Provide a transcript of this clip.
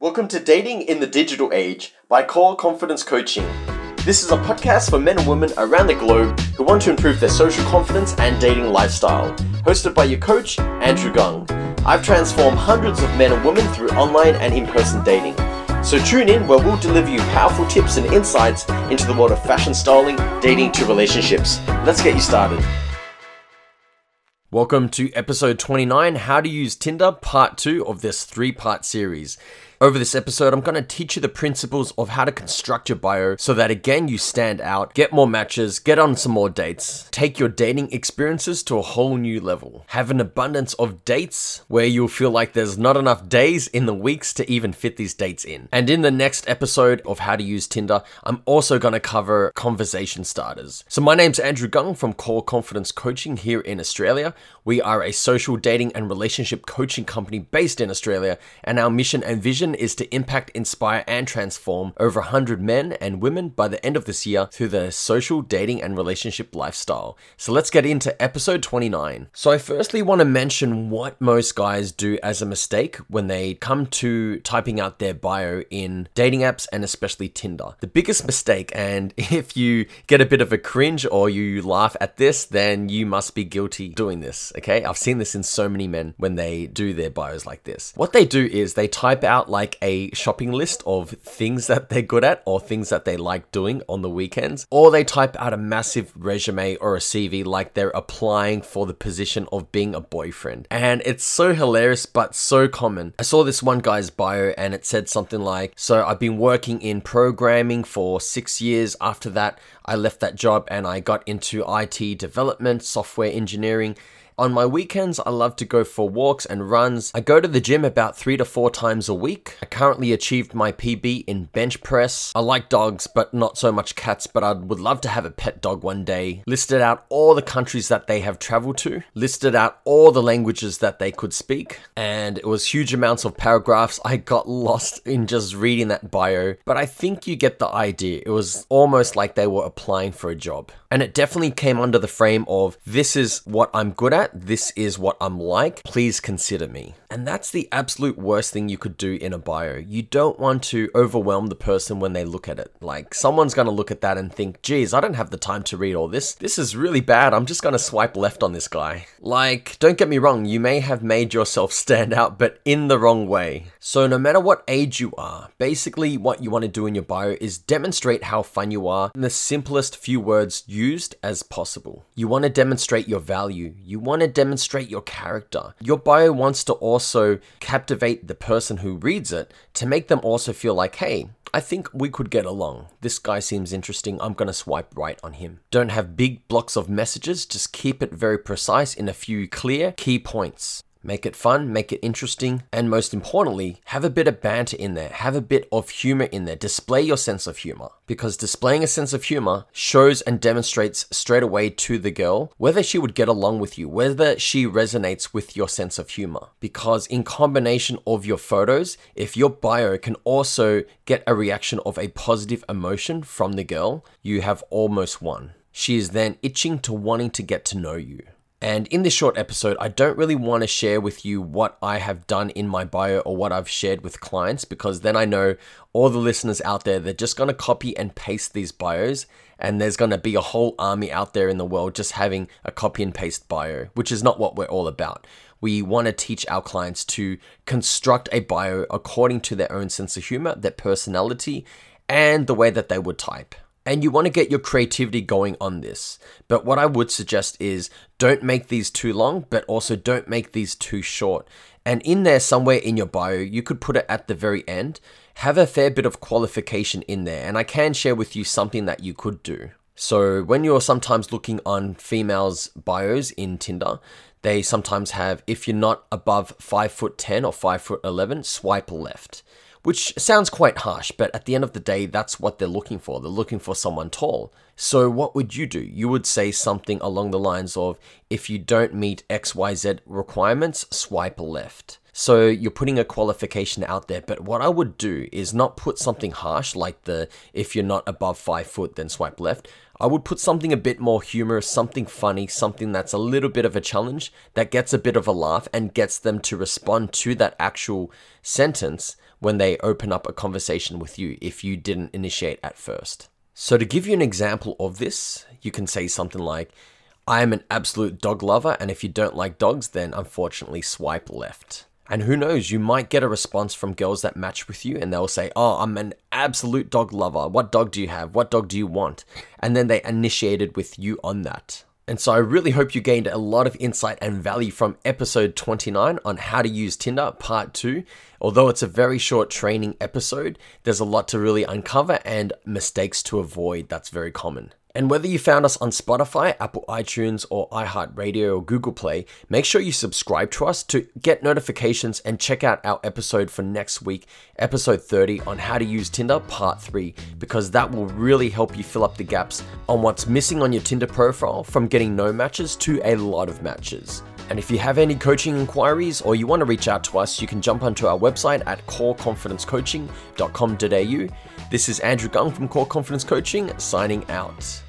Welcome to Dating in the Digital Age by Core Confidence Coaching. This is a podcast for men and women around the globe who want to improve their social confidence and dating lifestyle. Hosted by your coach, Andrew Gung. I've transformed hundreds of men and women through online and in person dating. So tune in where we'll deliver you powerful tips and insights into the world of fashion styling, dating to relationships. Let's get you started. Welcome to episode 29 How to Use Tinder, part 2 of this three part series. Over this episode, I'm going to teach you the principles of how to construct your bio so that again you stand out, get more matches, get on some more dates, take your dating experiences to a whole new level, have an abundance of dates where you'll feel like there's not enough days in the weeks to even fit these dates in. And in the next episode of How to Use Tinder, I'm also going to cover conversation starters. So, my name's Andrew Gung from Core Confidence Coaching here in Australia. We are a social dating and relationship coaching company based in Australia, and our mission and vision is to impact, inspire, and transform over 100 men and women by the end of this year through the social, dating, and relationship lifestyle. So let's get into episode 29. So, I firstly want to mention what most guys do as a mistake when they come to typing out their bio in dating apps and especially Tinder. The biggest mistake, and if you get a bit of a cringe or you laugh at this, then you must be guilty doing this, okay? I've seen this in so many men when they do their bios like this. What they do is they type out like like a shopping list of things that they're good at or things that they like doing on the weekends, or they type out a massive resume or a CV like they're applying for the position of being a boyfriend. And it's so hilarious, but so common. I saw this one guy's bio and it said something like, So I've been working in programming for six years. After that, I left that job and I got into IT development, software engineering. On my weekends, I love to go for walks and runs. I go to the gym about three to four times a week. I currently achieved my PB in bench press. I like dogs, but not so much cats, but I would love to have a pet dog one day. Listed out all the countries that they have traveled to, listed out all the languages that they could speak, and it was huge amounts of paragraphs. I got lost in just reading that bio, but I think you get the idea. It was almost like they were applying for a job. And it definitely came under the frame of this is what I'm good at, this is what I'm like, please consider me. And that's the absolute worst thing you could do in a bio. You don't want to overwhelm the person when they look at it. Like, someone's gonna look at that and think, geez, I don't have the time to read all this. This is really bad. I'm just gonna swipe left on this guy. Like, don't get me wrong, you may have made yourself stand out, but in the wrong way. So, no matter what age you are, basically what you wanna do in your bio is demonstrate how fun you are in the simplest few words used as possible. You wanna demonstrate your value. You wanna demonstrate your character. Your bio wants to also captivate the person who reads it to make them also feel like, hey, I think we could get along. This guy seems interesting. I'm going to swipe right on him. Don't have big blocks of messages, just keep it very precise in a few clear key points. Make it fun, make it interesting, and most importantly, have a bit of banter in there, have a bit of humor in there. Display your sense of humor because displaying a sense of humor shows and demonstrates straight away to the girl whether she would get along with you, whether she resonates with your sense of humor. Because in combination of your photos, if your bio can also get a reaction of a positive emotion from the girl, you have almost won. She is then itching to wanting to get to know you. And in this short episode, I don't really want to share with you what I have done in my bio or what I've shared with clients because then I know all the listeners out there, they're just going to copy and paste these bios. And there's going to be a whole army out there in the world just having a copy and paste bio, which is not what we're all about. We want to teach our clients to construct a bio according to their own sense of humor, their personality, and the way that they would type and you want to get your creativity going on this. But what I would suggest is don't make these too long, but also don't make these too short. And in there, somewhere in your bio, you could put it at the very end. Have a fair bit of qualification in there, and I can share with you something that you could do. So, when you're sometimes looking on females' bios in Tinder, they sometimes have if you're not above 5 foot 10 or 5 foot 11, swipe left which sounds quite harsh, but at the end of the day, that's what they're looking for. They're looking for someone tall. So, what would you do? You would say something along the lines of if you don't meet XYZ requirements, swipe left. So you're putting a qualification out there, but what I would do is not put something harsh like the if you're not above five foot, then swipe left. I would put something a bit more humorous, something funny, something that's a little bit of a challenge that gets a bit of a laugh and gets them to respond to that actual sentence when they open up a conversation with you if you didn't initiate at first. So, to give you an example of this, you can say something like, I am an absolute dog lover, and if you don't like dogs, then unfortunately swipe left. And who knows, you might get a response from girls that match with you and they'll say, Oh, I'm an absolute dog lover. What dog do you have? What dog do you want? And then they initiated with you on that. And so I really hope you gained a lot of insight and value from episode 29 on how to use Tinder, part two. Although it's a very short training episode, there's a lot to really uncover and mistakes to avoid that's very common. And whether you found us on Spotify, Apple iTunes, or iHeartRadio or Google Play, make sure you subscribe to us to get notifications and check out our episode for next week, episode 30, on how to use Tinder, part 3, because that will really help you fill up the gaps on what's missing on your Tinder profile from getting no matches to a lot of matches. And if you have any coaching inquiries or you want to reach out to us, you can jump onto our website at coreconfidencecoaching.com.au. This is Andrew Gung from Core Confidence Coaching signing out.